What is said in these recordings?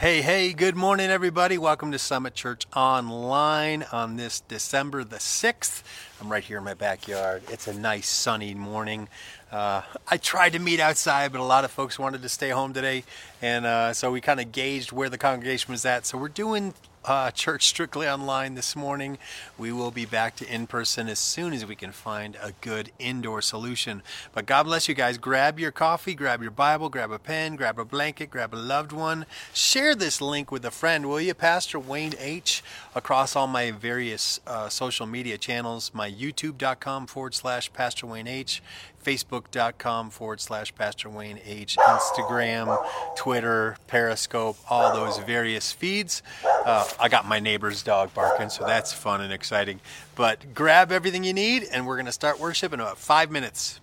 Hey, hey, good morning, everybody. Welcome to Summit Church Online on this December the 6th. I'm right here in my backyard. It's a nice sunny morning. Uh, I tried to meet outside, but a lot of folks wanted to stay home today. And uh, so we kind of gauged where the congregation was at. So we're doing uh, church strictly online this morning. We will be back to in person as soon as we can find a good indoor solution. But God bless you guys. Grab your coffee, grab your Bible, grab a pen, grab a blanket, grab a loved one. Share this link with a friend, will you? Pastor Wayne H. across all my various uh, social media channels, my youtube.com forward slash Pastor Wayne H facebook.com forward slash Pastor Wayne H, Instagram, Twitter, Periscope, all those various feeds. Uh, I got my neighbor's dog barking, so that's fun and exciting. But grab everything you need, and we're going to start worship in about five minutes.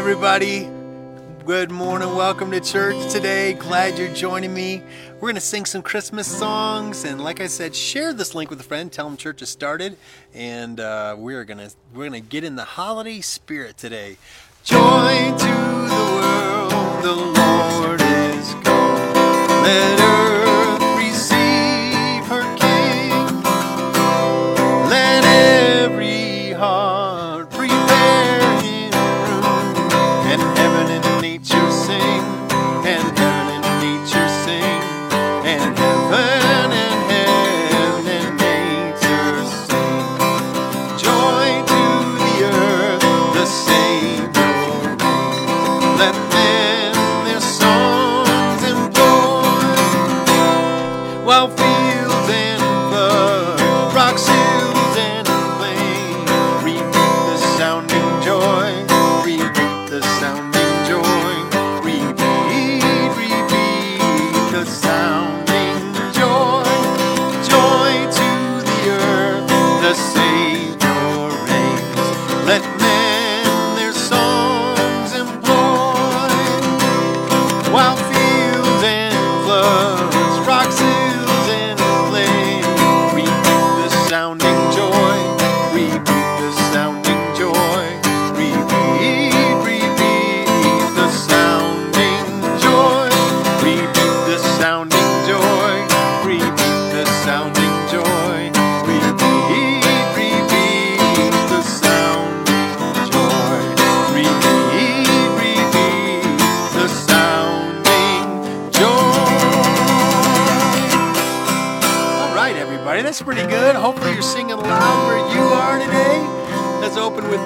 Everybody. Good morning. Welcome to church today. Glad you're joining me. We're going to sing some Christmas songs, and like I said, share this link with a friend. Tell them church has started, and uh, we're gonna we're gonna get in the holiday spirit today. Joy to the world, the Lord is come. Let earth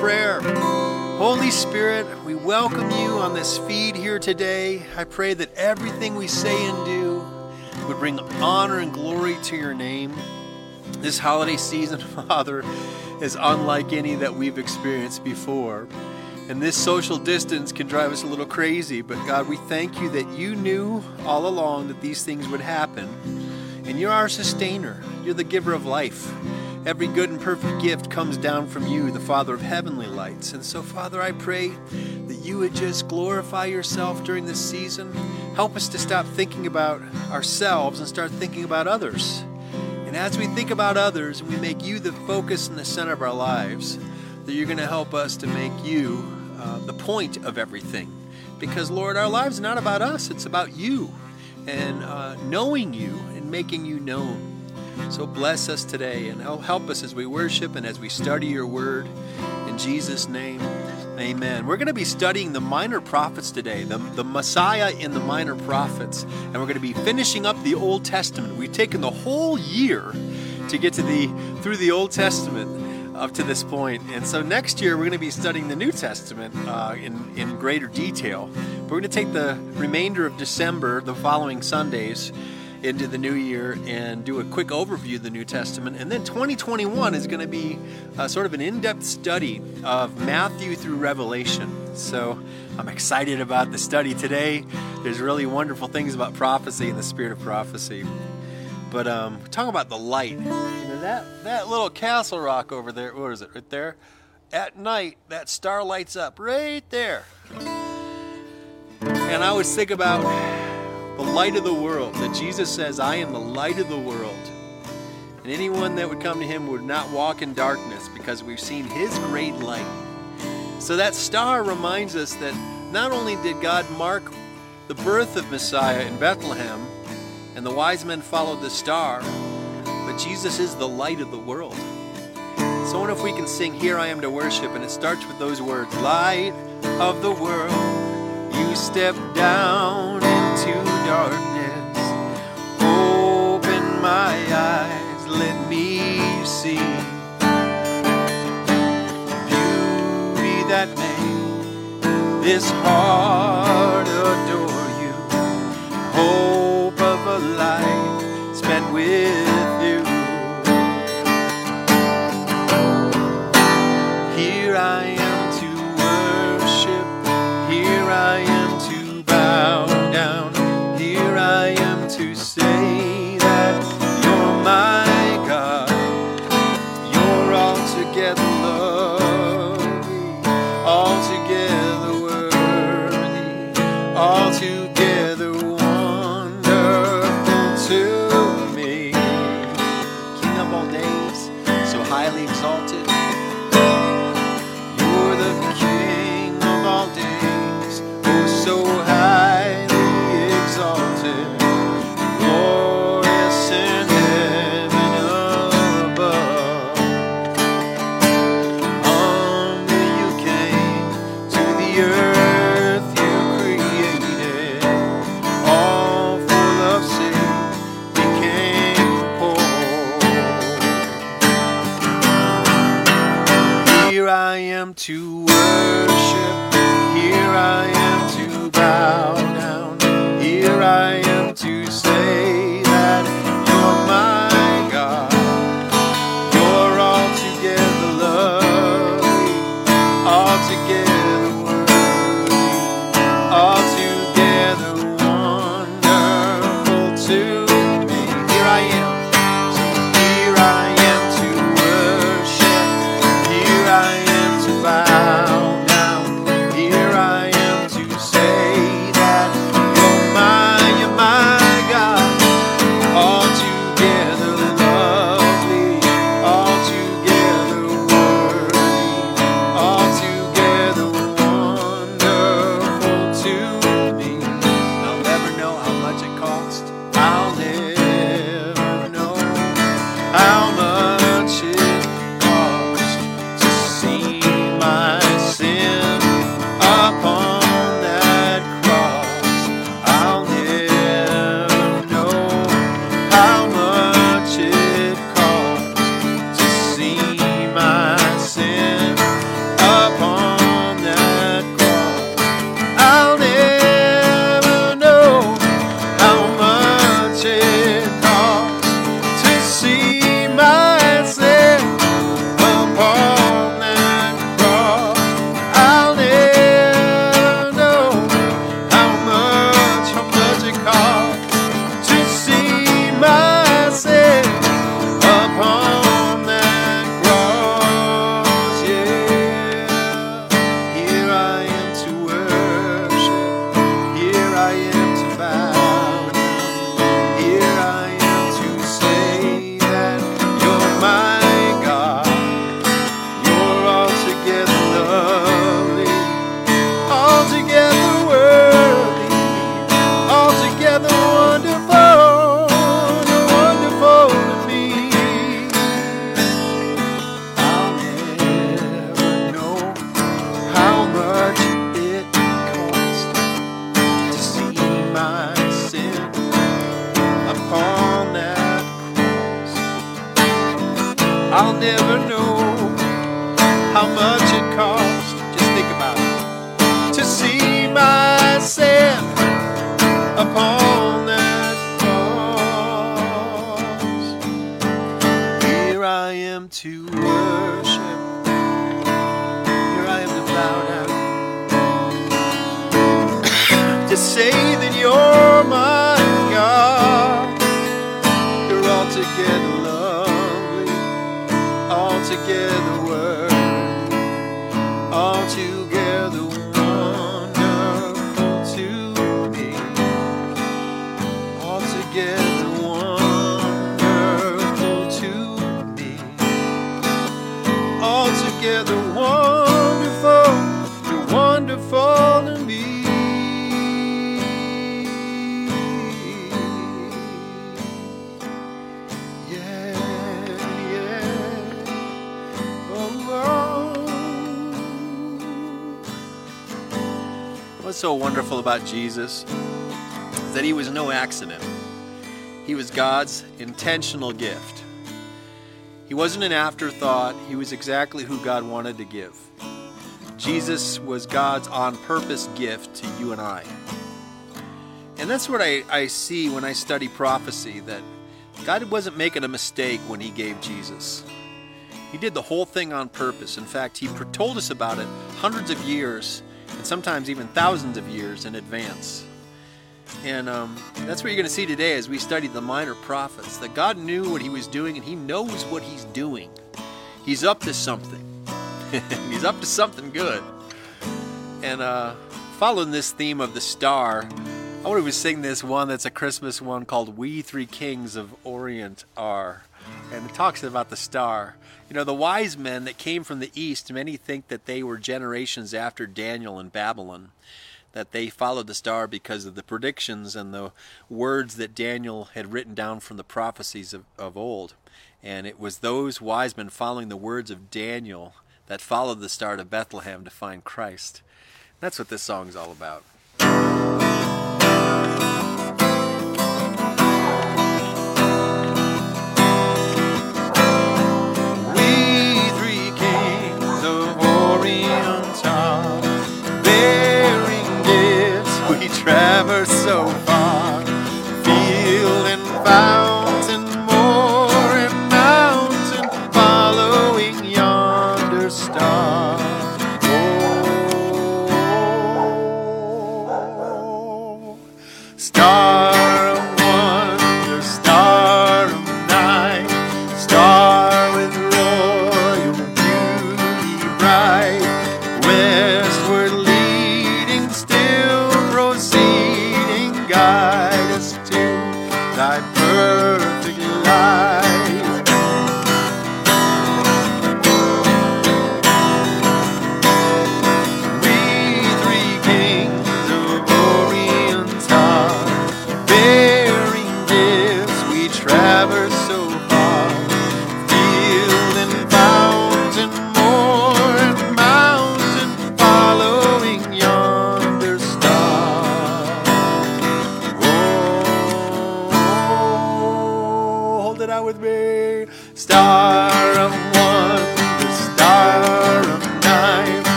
Prayer. Holy Spirit, we welcome you on this feed here today. I pray that everything we say and do would bring honor and glory to your name. This holiday season, Father, is unlike any that we've experienced before. And this social distance can drive us a little crazy, but God, we thank you that you knew all along that these things would happen. And you're our sustainer, you're the giver of life. Every good and perfect gift comes down from you, the Father of heavenly lights. And so, Father, I pray that you would just glorify yourself during this season. Help us to stop thinking about ourselves and start thinking about others. And as we think about others and we make you the focus and the center of our lives, that you're going to help us to make you uh, the point of everything. Because, Lord, our lives are not about us, it's about you and uh, knowing you and making you known. So bless us today and help us as we worship and as we study your word. In Jesus' name, amen. We're going to be studying the minor prophets today, the, the Messiah in the minor prophets. And we're going to be finishing up the Old Testament. We've taken the whole year to get to the through the Old Testament up to this point. And so next year we're going to be studying the New Testament uh, in, in greater detail. We're going to take the remainder of December, the following Sundays, into the new year and do a quick overview of the New Testament. And then 2021 is going to be uh, sort of an in depth study of Matthew through Revelation. So I'm excited about the study today. There's really wonderful things about prophecy and the spirit of prophecy. But um, talking about the light, you know that that little castle rock over there. What is it? Right there. At night, that star lights up right there. And I always think about the light of the world. That Jesus says, "I am the light of the world." And anyone that would come to him would not walk in darkness because we've seen his great light. So that star reminds us that not only did God mark the birth of Messiah in Bethlehem, and the wise men followed the star, but Jesus is the light of the world. So, what if we can sing Here I Am to Worship? And it starts with those words Light of the world, you step down into darkness. Open my eyes, let me see beauty that made this heart adore you. Hope of a life spent with say What's so wonderful about Jesus is that he was no accident. He was God's intentional gift. He wasn't an afterthought, he was exactly who God wanted to give. Jesus was God's on purpose gift to you and I. And that's what I, I see when I study prophecy that God wasn't making a mistake when he gave Jesus. He did the whole thing on purpose. In fact, he told us about it hundreds of years and sometimes even thousands of years in advance. And um, that's what you're going to see today as we study the minor prophets that God knew what he was doing and he knows what he's doing. He's up to something. he's up to something good. And uh, following this theme of the star, I want to sing this one that's a Christmas one called We Three Kings of Orient Are. And it talks about the star. You know, the wise men that came from the east, many think that they were generations after Daniel in Babylon, that they followed the star because of the predictions and the words that Daniel had written down from the prophecies of, of old. And it was those wise men following the words of Daniel that followed the star to Bethlehem to find Christ. That's what this song's all about. traverse so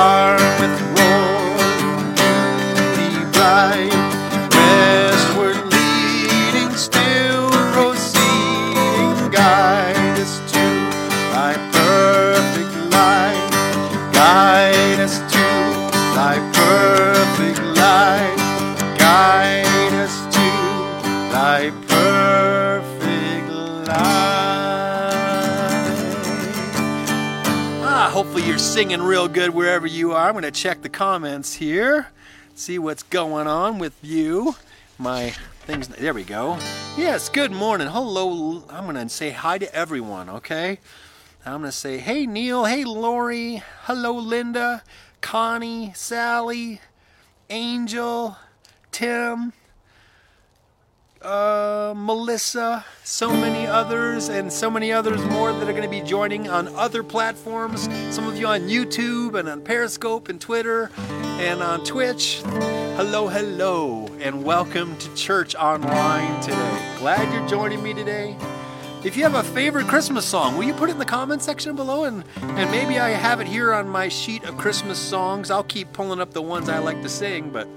star singing real good wherever you are. I'm going to check the comments here, see what's going on with you. My things, there we go. Yes, good morning. Hello. I'm going to say hi to everyone, okay? I'm going to say, hey, Neil. Hey, Lori. Hello, Linda. Connie. Sally. Angel. Tim. Uh, Melissa. So many others, and so many others more that are going to be joining on other platforms. Some of you on YouTube and on Periscope and Twitter and on Twitch. Hello, hello, and welcome to Church Online today. Glad you're joining me today. If you have a favorite Christmas song, will you put it in the comment section below? And, and maybe I have it here on my sheet of Christmas songs. I'll keep pulling up the ones I like to sing, but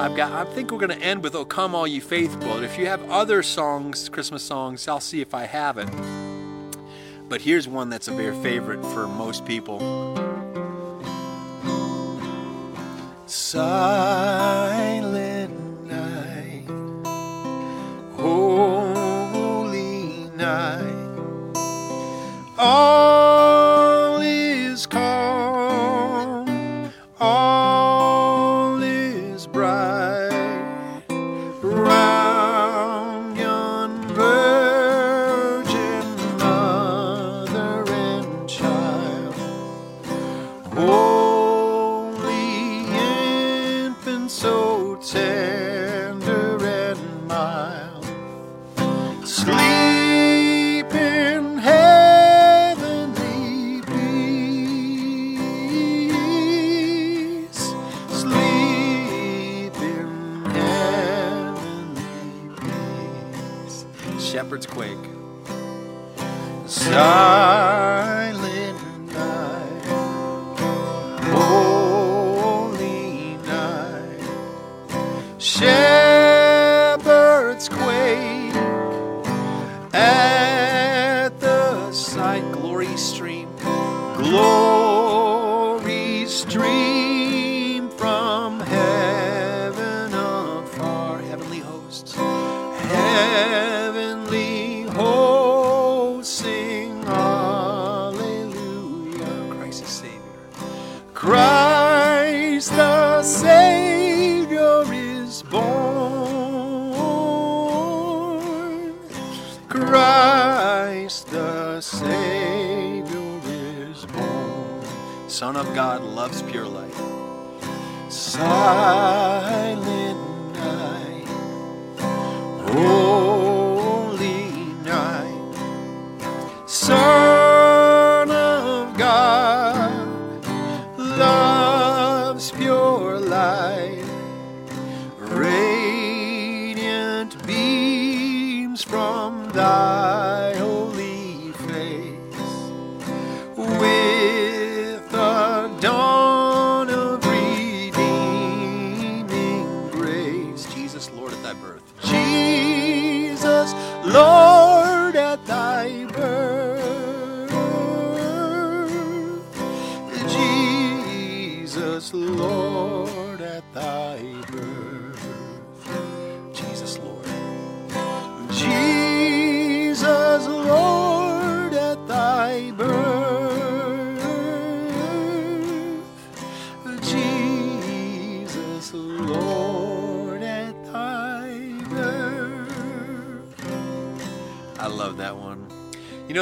I've got I think we're gonna end with Oh Come All You Faithful. And if you have other songs, Christmas songs, I'll see if I have it. But here's one that's a very favorite for most people. Silent night, holy night, God loves pure light. Silent night, holy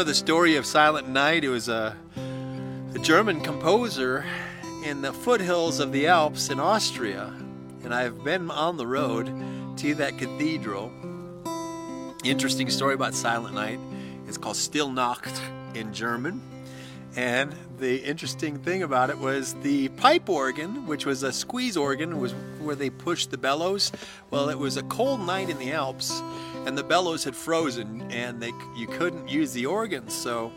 know the story of Silent Night? It was a, a German composer in the foothills of the Alps in Austria. And I've been on the road to that cathedral. Interesting story about Silent Night. It's called Stille Nacht in German. And the interesting thing about it was the pipe organ, which was a squeeze organ, was where they pushed the bellows. Well, it was a cold night in the Alps, and the bellows had frozen, and they you couldn't use the organ. So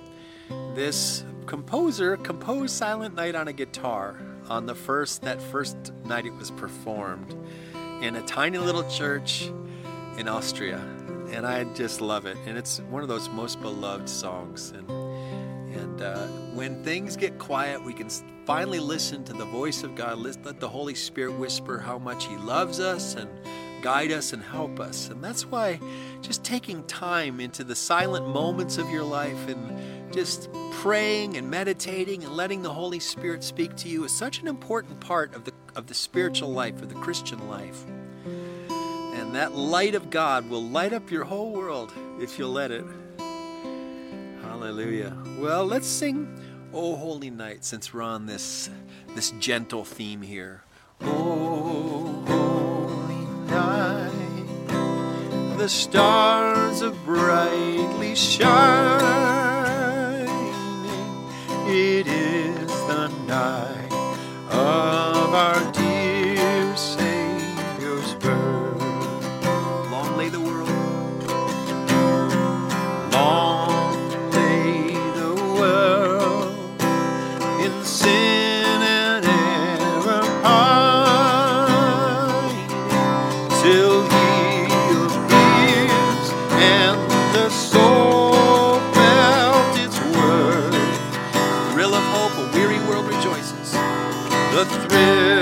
this composer composed Silent Night on a guitar on the first that first night it was performed in a tiny little church in Austria. And I just love it. And it's one of those most beloved songs. And and uh, when things get quiet, we can finally listen to the voice of God. Lis- Let the Holy Spirit whisper how much He loves us and guide us and help us. And that's why just taking time into the silent moments of your life and just praying and meditating and letting the Holy Spirit speak to you is such an important part of the of the spiritual life, of the Christian life. And that light of God will light up your whole world if you'll let it. Hallelujah. Well, let's sing Oh Holy Night since we're on this this gentle theme here. Oh Holy Night, the stars are brightly shining. It is the night of our The thrill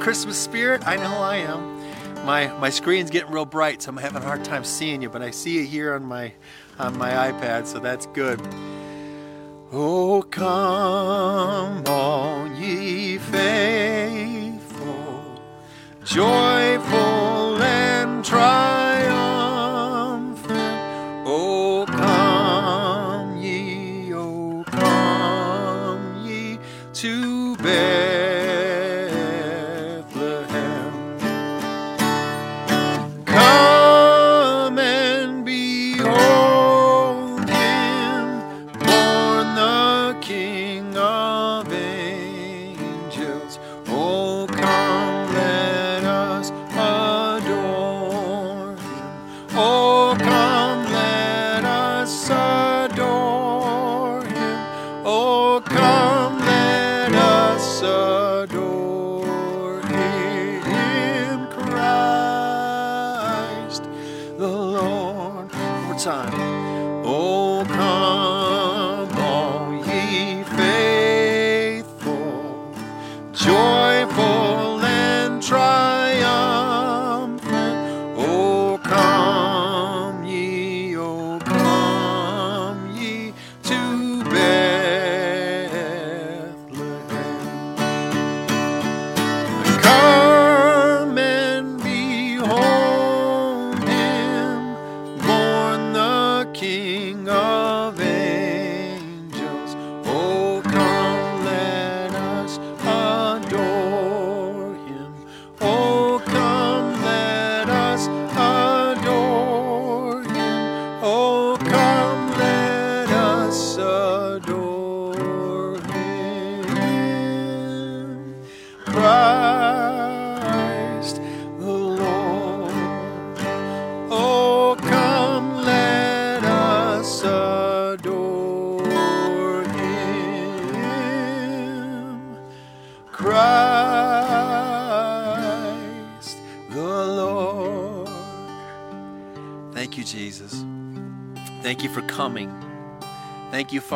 Christmas spirit? I know I am. My my screen's getting real bright, so I'm having a hard time seeing you, but I see you here on my on my iPad, so that's good. Oh, come all ye faithful, joyful Oh,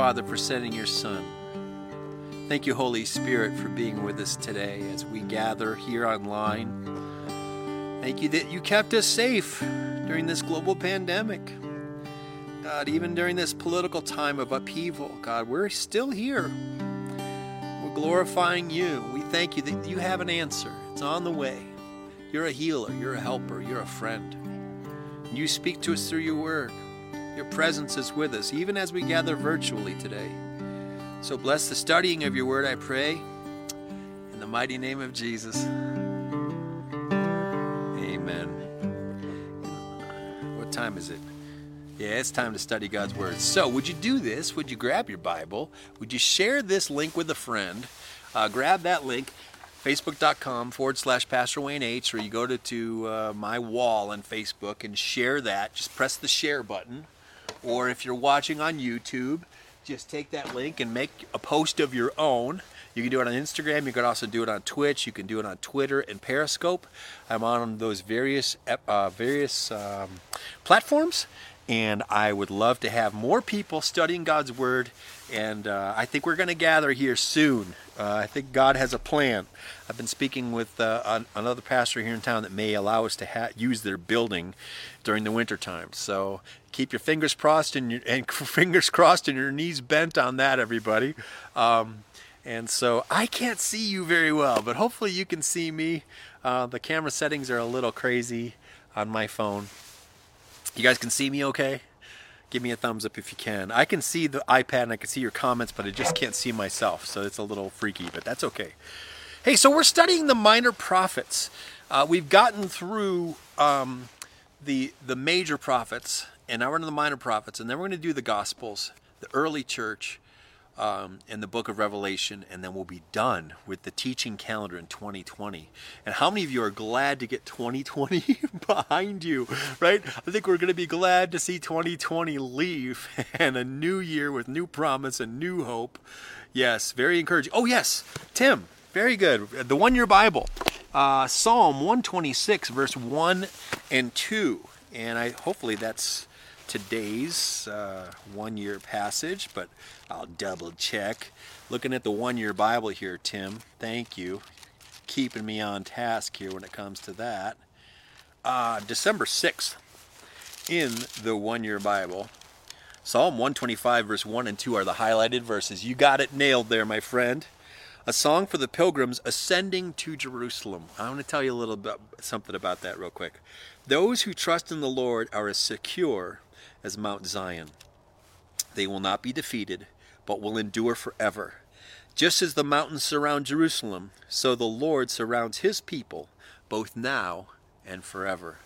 Father, for sending your Son. Thank you, Holy Spirit, for being with us today as we gather here online. Thank you that you kept us safe during this global pandemic. God, even during this political time of upheaval, God, we're still here. We're glorifying you. We thank you that you have an answer. It's on the way. You're a healer, you're a helper, you're a friend. You speak to us through your word. Your presence is with us, even as we gather virtually today. So bless the studying of your word, I pray. In the mighty name of Jesus. Amen. What time is it? Yeah, it's time to study God's Word. So, would you do this? Would you grab your Bible? Would you share this link with a friend? Uh, grab that link, facebook.com forward slash Pastor Wayne H, or you go to, to uh, my wall on Facebook and share that. Just press the share button. Or if you're watching on YouTube, just take that link and make a post of your own. You can do it on Instagram. You can also do it on Twitch. You can do it on Twitter and Periscope. I'm on those various uh, various um, platforms, and I would love to have more people studying God's Word. And uh, I think we're going to gather here soon. Uh, I think God has a plan. I've been speaking with uh, an- another pastor here in town that may allow us to ha- use their building during the winter time. So keep your fingers crossed and, your, and fingers crossed and your knees bent on that, everybody. Um, and so I can't see you very well, but hopefully you can see me. Uh, the camera settings are a little crazy on my phone. You guys can see me okay? Give me a thumbs up if you can. I can see the iPad and I can see your comments, but I just can't see myself, so it's a little freaky, but that's okay. Hey, so we're studying the minor prophets. Uh, we've gotten through um, the the major prophets, and now we're into the minor prophets, and then we're going to do the Gospels, the early church, um, in the book of Revelation, and then we'll be done with the teaching calendar in 2020. And how many of you are glad to get 2020 behind you, right? I think we're going to be glad to see 2020 leave and a new year with new promise and new hope. Yes, very encouraging. Oh, yes, Tim, very good. The one year Bible, uh, Psalm 126, verse 1 and 2. And I hopefully that's today's uh, one year passage, but I'll double check. Looking at the one year Bible here, Tim, thank you. Keeping me on task here when it comes to that. Uh, December 6th, in the one year Bible, Psalm 125, verse 1 and 2 are the highlighted verses. You got it nailed there, my friend. A song for the pilgrims ascending to Jerusalem. I want to tell you a little bit something about that real quick. Those who trust in the Lord are as secure as Mount Zion. They will not be defeated, but will endure forever. Just as the mountains surround Jerusalem, so the Lord surrounds his people, both now and forever.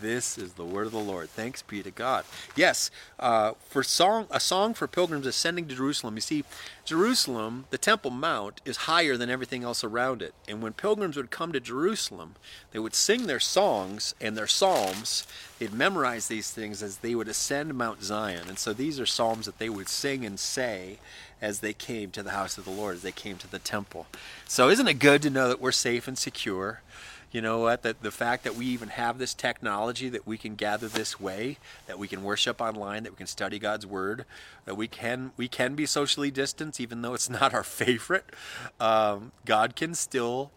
This is the word of the Lord. Thanks be to God. Yes, uh, for song, a song for pilgrims ascending to Jerusalem. You see, Jerusalem, the Temple Mount, is higher than everything else around it. And when pilgrims would come to Jerusalem, they would sing their songs and their psalms. They'd memorize these things as they would ascend Mount Zion. And so these are psalms that they would sing and say as they came to the house of the Lord, as they came to the temple. So isn't it good to know that we're safe and secure? You know what that the fact that we even have this technology that we can gather this way that we can worship online that we can study god's word that we can we can be socially distanced even though it's not our favorite um, god can still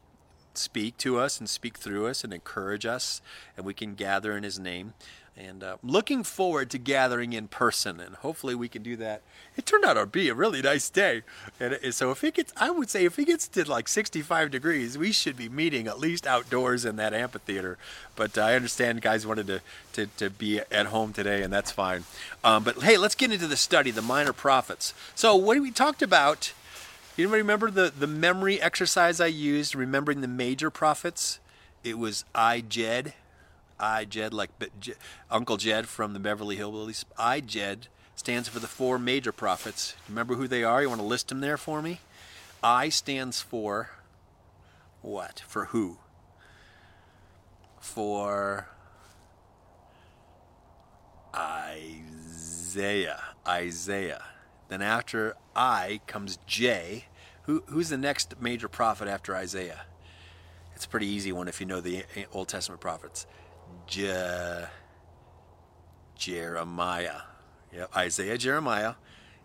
speak to us and speak through us and encourage us and we can gather in his name and uh, looking forward to gathering in person and hopefully we can do that. It turned out to be a really nice day. And so if it gets i would say if it gets to like 65 degrees we should be meeting at least outdoors in that amphitheater. But uh, i understand guys wanted to, to, to be at home today and that's fine. Um, but hey let's get into the study the minor prophets. So what we talked about you remember the, the memory exercise i used remembering the major prophets? It was i jed I Jed, like Uncle Jed from the Beverly Hillbillies. I Jed stands for the four major prophets. Remember who they are? You want to list them there for me? I stands for what? For who? For Isaiah. Isaiah. Then after I comes J. Who, who's the next major prophet after Isaiah? It's a pretty easy one if you know the Old Testament prophets. Je- Jeremiah. Yeah, Isaiah, Jeremiah.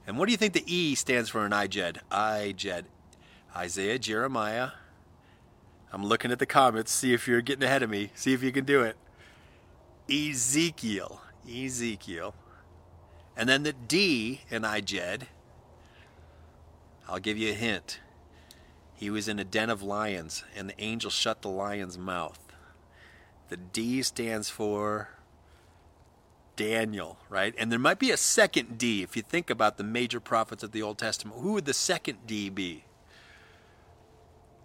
And what do you think the E stands for in IJED? IJED. Isaiah, Jeremiah. I'm looking at the comments, see if you're getting ahead of me, see if you can do it. Ezekiel. Ezekiel. And then the D in IJED, I'll give you a hint. He was in a den of lions, and the angel shut the lion's mouth. The D stands for Daniel, right? And there might be a second D if you think about the major prophets of the Old Testament. Who would the second D be?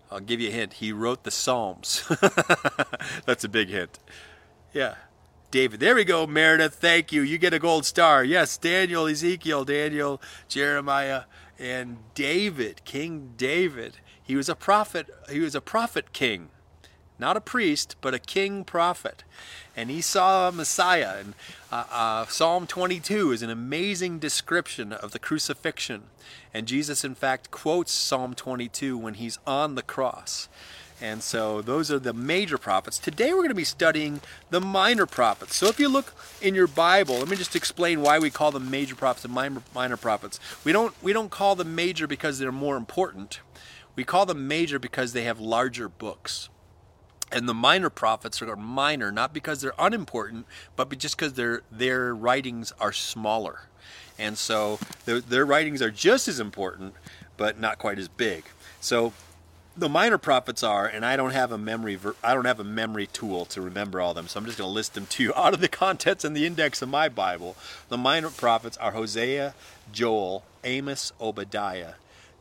I'll give you a hint. He wrote the Psalms. That's a big hint. Yeah. David. There we go, Meredith. Thank you. You get a gold star. Yes, Daniel, Ezekiel, Daniel, Jeremiah, and David, King David. He was a prophet. He was a prophet king not a priest, but a king prophet. And he saw Messiah. And uh, uh, Psalm 22 is an amazing description of the crucifixion. And Jesus, in fact, quotes Psalm 22 when he's on the cross. And so those are the major prophets. Today we're going to be studying the minor prophets. So if you look in your Bible, let me just explain why we call them major prophets and minor, minor prophets. We don't we don't call them major because they're more important. We call them major because they have larger books. And the minor prophets are minor not because they're unimportant, but just because their their writings are smaller, and so their, their writings are just as important, but not quite as big. So the minor prophets are, and I don't have a memory I don't have a memory tool to remember all them, so I'm just going to list them to you out of the contents and the index of my Bible. The minor prophets are Hosea, Joel, Amos, Obadiah,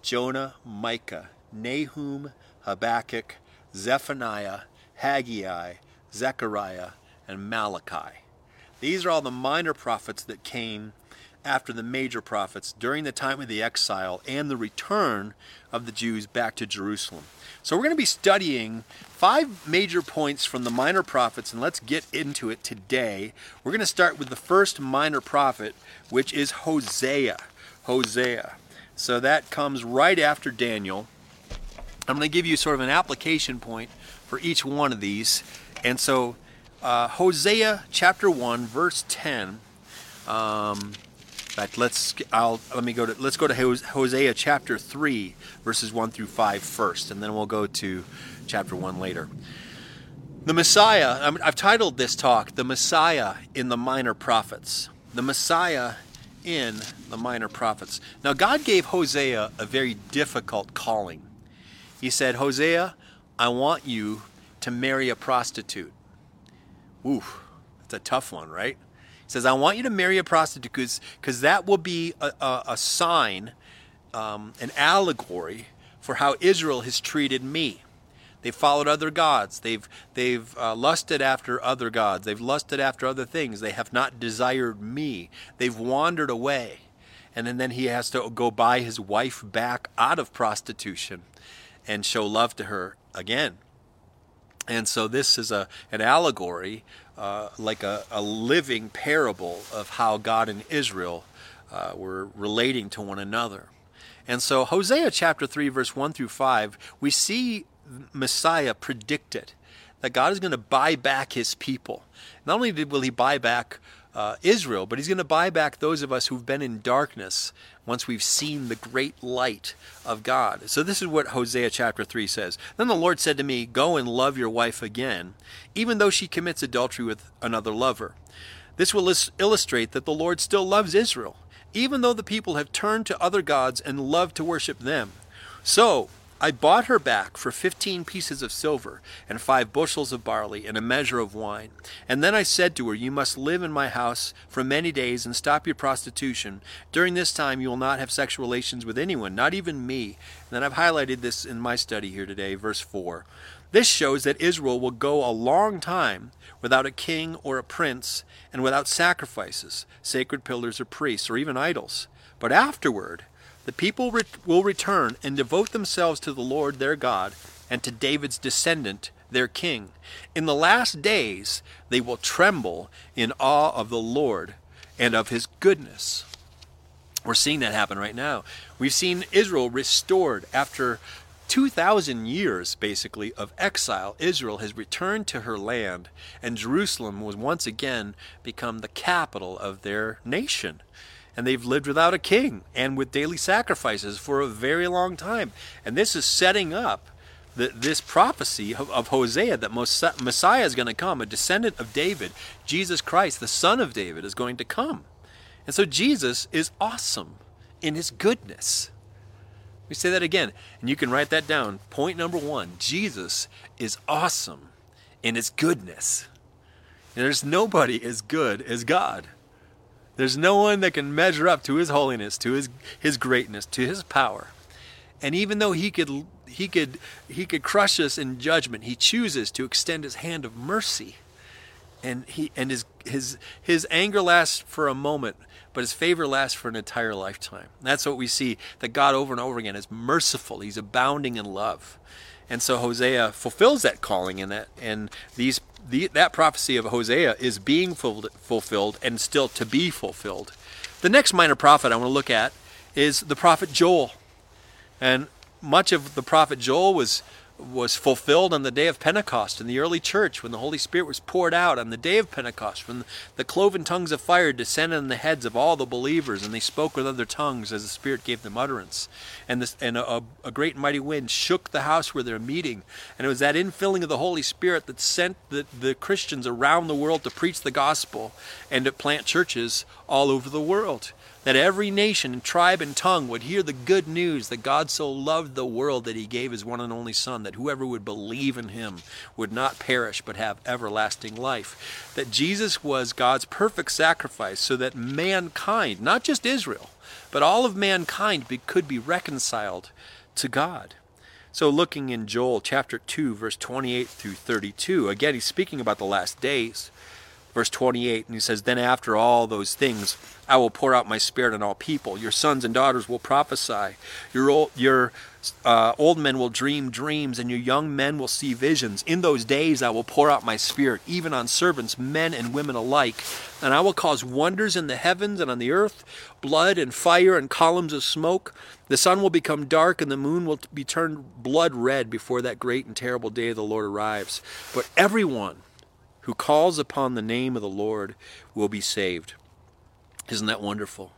Jonah, Micah, Nahum, Habakkuk, Zephaniah, Haggai, Zechariah, and Malachi. These are all the minor prophets that came after the major prophets during the time of the exile and the return of the Jews back to Jerusalem. So we're going to be studying five major points from the minor prophets, and let's get into it today. We're going to start with the first minor prophet, which is Hosea. Hosea. So that comes right after Daniel. I'm going to give you sort of an application point for each one of these. And so, uh, Hosea chapter 1, verse 10, Um, fact, let's I'll let me go to let's go to Hosea chapter three, verses one through five first, and then we'll go to chapter one later. The Messiah. I've titled this talk "The Messiah in the Minor Prophets." The Messiah in the Minor Prophets. Now, God gave Hosea a very difficult calling. He said, Hosea, I want you to marry a prostitute. Ooh, that's a tough one, right? He says, I want you to marry a prostitute because that will be a, a, a sign, um, an allegory for how Israel has treated me. They've followed other gods. They've they've uh, lusted after other gods. They've lusted after other things. They have not desired me. They've wandered away, and then, then he has to go buy his wife back out of prostitution, and show love to her again. And so this is a an allegory, uh, like a, a living parable of how God and Israel uh, were relating to one another. And so Hosea chapter 3 verse 1 through 5, we see Messiah predicted that God is going to buy back his people. Not only will he buy back uh, Israel, but he's going to buy back those of us who've been in darkness once we've seen the great light of God. So, this is what Hosea chapter 3 says. Then the Lord said to me, Go and love your wife again, even though she commits adultery with another lover. This will illustrate that the Lord still loves Israel, even though the people have turned to other gods and love to worship them. So, I bought her back for fifteen pieces of silver, and five bushels of barley, and a measure of wine. And then I said to her, You must live in my house for many days, and stop your prostitution. During this time, you will not have sexual relations with anyone, not even me. And then I've highlighted this in my study here today, verse 4. This shows that Israel will go a long time without a king or a prince, and without sacrifices, sacred pillars or priests, or even idols. But afterward, the people will return and devote themselves to the Lord their God and to David's descendant, their king. In the last days, they will tremble in awe of the Lord and of his goodness. We're seeing that happen right now. We've seen Israel restored after 2,000 years, basically, of exile. Israel has returned to her land, and Jerusalem was once again become the capital of their nation and they've lived without a king and with daily sacrifices for a very long time. And this is setting up the, this prophecy of, of, Hosea that Messiah is going to come, a descendant of David, Jesus Christ, the son of David, is going to come. And so Jesus is awesome in his goodness. Me say that again, and you can write that down. Point number one Jesus is awesome in his goodness. And there's nobody as good as God. There's no one that can measure up to his holiness, to his his greatness, to his power. And even though he could he could he could crush us in judgment, he chooses to extend his hand of mercy. And he and his his his anger lasts for a moment, but his favor lasts for an entire lifetime. That's what we see that God over and over again is merciful. He's abounding in love. And so Hosea fulfills that calling in that and these the, that prophecy of Hosea is being fulfilled and still to be fulfilled. The next minor prophet I want to look at is the prophet Joel. And much of the prophet Joel was was fulfilled on the day of Pentecost in the early church when the Holy Spirit was poured out on the day of Pentecost, when the cloven tongues of fire descended on the heads of all the believers and they spoke with other tongues as the Spirit gave them utterance. And, this, and a, a great and mighty wind shook the house where they were meeting. And it was that infilling of the Holy Spirit that sent the, the Christians around the world to preach the gospel and to plant churches all over the world that every nation and tribe and tongue would hear the good news that God so loved the world that he gave his one and only Son, that whoever would believe in him would not perish but have everlasting life. That Jesus was God's perfect sacrifice so that mankind, not just Israel, but all of mankind be, could be reconciled to God. So, looking in Joel chapter 2, verse 28 through 32, again, he's speaking about the last days verse 28, and he says, Then after all those things, I will pour out my spirit on all people. Your sons and daughters will prophesy. Your old, your uh, old men will dream dreams, and your young men will see visions. In those days, I will pour out my spirit, even on servants, men and women alike. And I will cause wonders in the heavens and on the earth, blood and fire and columns of smoke. The sun will become dark, and the moon will be turned blood red before that great and terrible day of the Lord arrives. But everyone who calls upon the name of the Lord will be saved. Isn't that wonderful?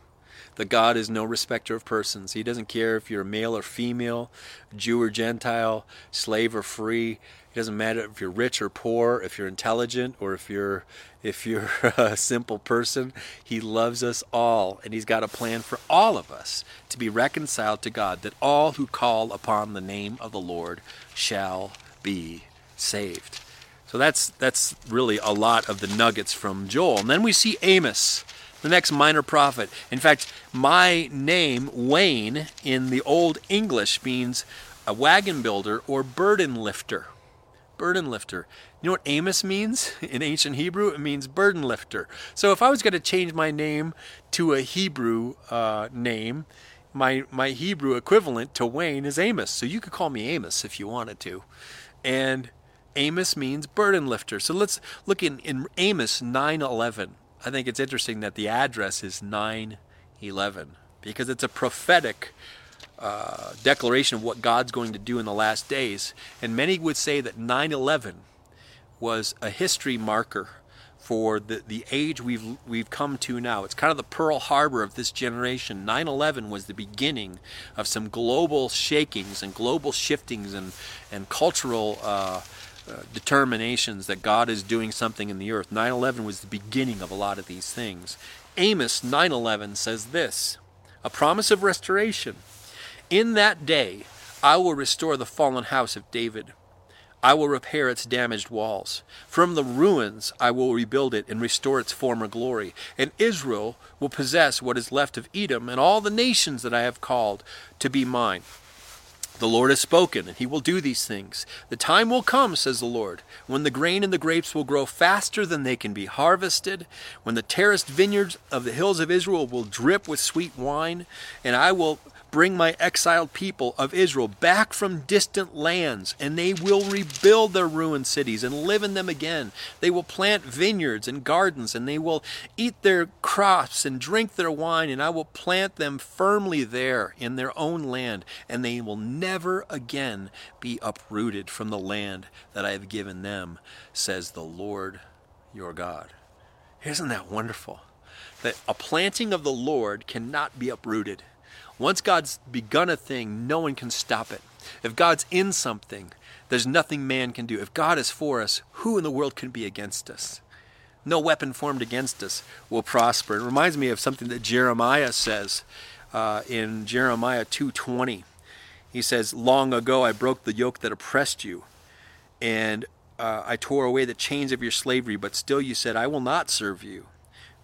That God is no respecter of persons. He doesn't care if you're male or female, Jew or Gentile, slave or free. It doesn't matter if you're rich or poor, if you're intelligent or if you're if you're a simple person. He loves us all, and He's got a plan for all of us to be reconciled to God, that all who call upon the name of the Lord shall be saved. So that's that's really a lot of the nuggets from Joel. And then we see Amos the next minor prophet. In fact, my name, Wayne, in the Old English means a wagon builder or burden lifter. Burden lifter. You know what Amos means in ancient Hebrew? It means burden lifter. So if I was going to change my name to a Hebrew uh, name, my my Hebrew equivalent to Wayne is Amos. So you could call me Amos if you wanted to. And Amos means burden lifter. So let's look in, in Amos 9:11. I think it's interesting that the address is 911 because it's a prophetic uh, declaration of what God's going to do in the last days. And many would say that 911 was a history marker for the, the age we've we've come to now. It's kind of the Pearl Harbor of this generation. 9/11 was the beginning of some global shakings and global shiftings and and cultural uh, uh, determinations that God is doing something in the earth. 9 11 was the beginning of a lot of these things. Amos 9 11 says this a promise of restoration. In that day, I will restore the fallen house of David. I will repair its damaged walls. From the ruins I will rebuild it and restore its former glory. And Israel will possess what is left of Edom and all the nations that I have called to be mine. The Lord has spoken, and he will do these things. The time will come, says the Lord, when the grain and the grapes will grow faster than they can be harvested, when the terraced vineyards of the hills of Israel will drip with sweet wine, and I will bring my exiled people of Israel back from distant lands, and they will rebuild their ruined cities and live in them again. They will plant vineyards and gardens, and they will eat their crops and drink their wine, and I will plant them firmly there in their own land, and they will never again be uprooted from the land that I have given them, says the Lord your God. Isn't that wonderful? That a planting of the Lord cannot be uprooted. Once God's begun a thing, no one can stop it. If God's in something, there's nothing man can do. If God is for us, who in the world can be against us? No weapon formed against us will prosper. It reminds me of something that Jeremiah says uh, in Jeremiah 2:20. He says, "Long ago I broke the yoke that oppressed you, and uh, I tore away the chains of your slavery. But still, you said, I will not serve you."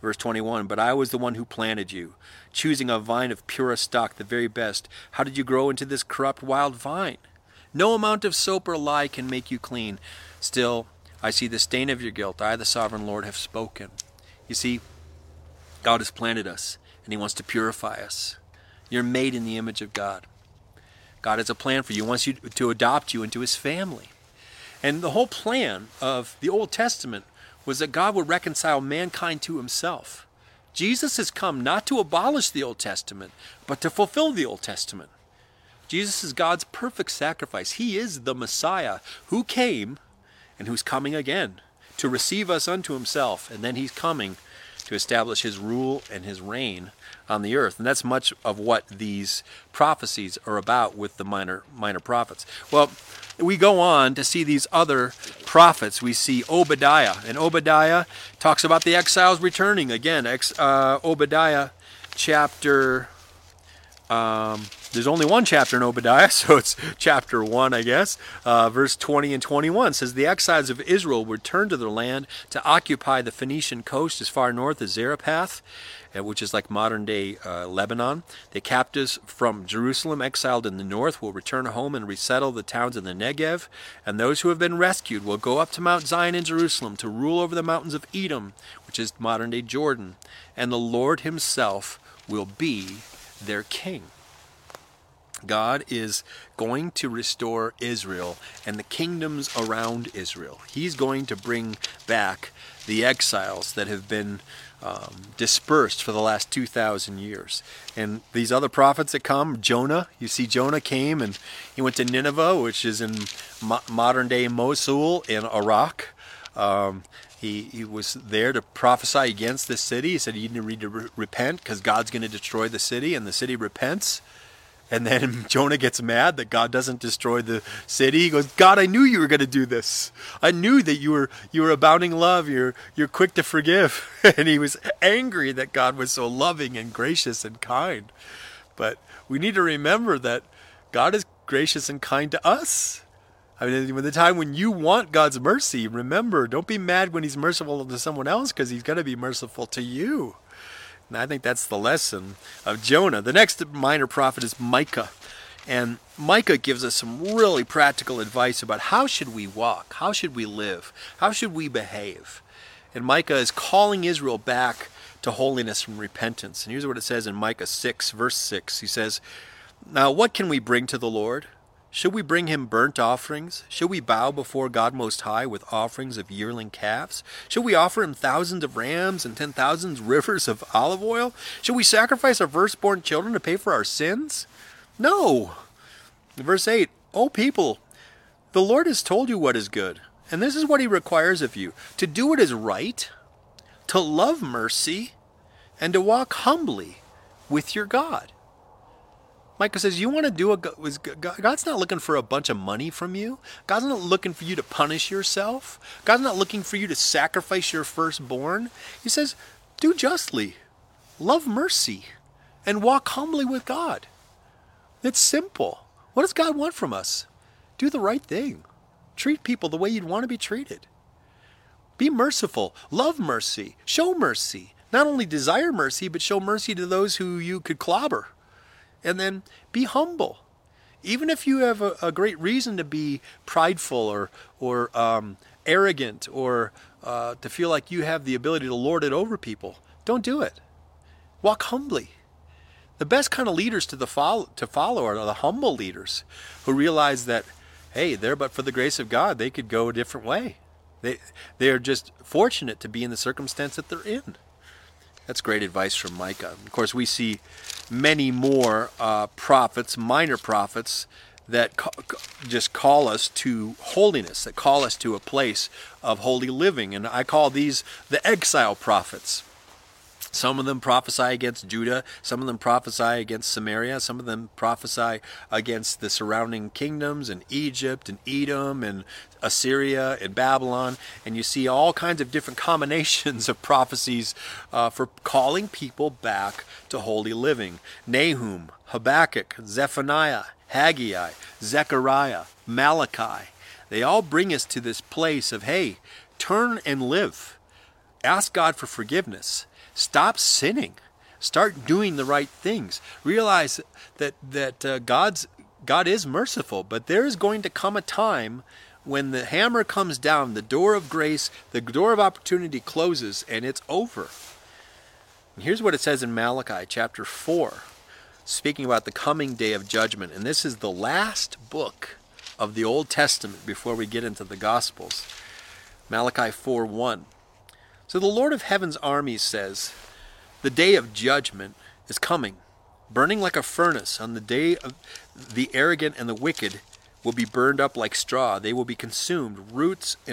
Verse 21 But I was the one who planted you, choosing a vine of purest stock, the very best. How did you grow into this corrupt wild vine? No amount of soap or lye can make you clean. Still, I see the stain of your guilt. I, the sovereign Lord, have spoken. You see, God has planted us, and He wants to purify us. You're made in the image of God. God has a plan for you. He wants you to adopt you into His family. And the whole plan of the Old Testament was that God would reconcile mankind to himself. Jesus has come not to abolish the Old Testament, but to fulfill the Old Testament. Jesus is God's perfect sacrifice. He is the Messiah who came and who's coming again to receive us unto himself. And then he's coming to establish his rule and his reign on the earth. And that's much of what these prophecies are about with the minor minor prophets. Well, we go on to see these other prophets. We see Obadiah, and Obadiah talks about the exiles returning. Again, ex, uh, Obadiah chapter. Um, there's only one chapter in Obadiah, so it's chapter 1, I guess. Uh, verse 20 and 21 says, The exiles of Israel returned to their land to occupy the Phoenician coast as far north as Zarephath uh, which is like modern day uh, Lebanon. The captives from Jerusalem, exiled in the north, will return home and resettle the towns in the Negev. And those who have been rescued will go up to Mount Zion in Jerusalem to rule over the mountains of Edom, which is modern day Jordan. And the Lord Himself will be their king. God is going to restore Israel and the kingdoms around Israel. He's going to bring back the exiles that have been um, dispersed for the last 2,000 years. And these other prophets that come, Jonah, you see, Jonah came and he went to Nineveh, which is in mo- modern day Mosul in Iraq. Um, He, he was there to prophesy against the city. He said, You need to re- repent because God's going to destroy the city, and the city repents. And then Jonah gets mad that God doesn't destroy the city. He goes, God, I knew you were going to do this. I knew that you were you were abounding love. You're you're quick to forgive. And he was angry that God was so loving and gracious and kind. But we need to remember that God is gracious and kind to us. I mean, when the time when you want God's mercy, remember, don't be mad when He's merciful to someone else because He's going to be merciful to you. And I think that's the lesson of Jonah. The next minor prophet is Micah. And Micah gives us some really practical advice about how should we walk? How should we live? How should we behave? And Micah is calling Israel back to holiness from repentance. And here's what it says in Micah 6, verse 6. He says, Now what can we bring to the Lord? Should we bring him burnt offerings? Should we bow before God Most High with offerings of yearling calves? Should we offer him thousands of rams and ten thousands rivers of olive oil? Should we sacrifice our firstborn children to pay for our sins? No. Verse 8 O people, the Lord has told you what is good, and this is what he requires of you to do what is right, to love mercy, and to walk humbly with your God. Micah says, You want to do a. God's not looking for a bunch of money from you. God's not looking for you to punish yourself. God's not looking for you to sacrifice your firstborn. He says, Do justly, love mercy, and walk humbly with God. It's simple. What does God want from us? Do the right thing. Treat people the way you'd want to be treated. Be merciful. Love mercy. Show mercy. Not only desire mercy, but show mercy to those who you could clobber and then be humble. Even if you have a, a great reason to be prideful or, or um, arrogant or uh, to feel like you have the ability to lord it over people, don't do it. Walk humbly. The best kind of leaders to, the follow, to follow are the humble leaders who realize that, hey, there but for the grace of God, they could go a different way. They, they are just fortunate to be in the circumstance that they're in. That's great advice from Micah. Of course, we see many more uh, prophets, minor prophets, that ca- just call us to holiness, that call us to a place of holy living. And I call these the exile prophets. Some of them prophesy against Judah, some of them prophesy against Samaria, some of them prophesy against the surrounding kingdoms and Egypt and Edom and Assyria and Babylon. And you see all kinds of different combinations of prophecies uh, for calling people back to holy living. Nahum, Habakkuk, Zephaniah, Haggai, Zechariah, Malachi. They all bring us to this place of, hey, turn and live. Ask God for forgiveness Stop sinning. Start doing the right things. Realize that that uh, God's God is merciful, but there is going to come a time when the hammer comes down, the door of grace, the door of opportunity closes, and it's over. And here's what it says in Malachi chapter 4, speaking about the coming day of judgment. And this is the last book of the Old Testament before we get into the Gospels. Malachi 4 1. So the Lord of Heaven's armies says, The day of judgment is coming, burning like a furnace. On the day of the arrogant and the wicked will be burned up like straw. They will be consumed, roots and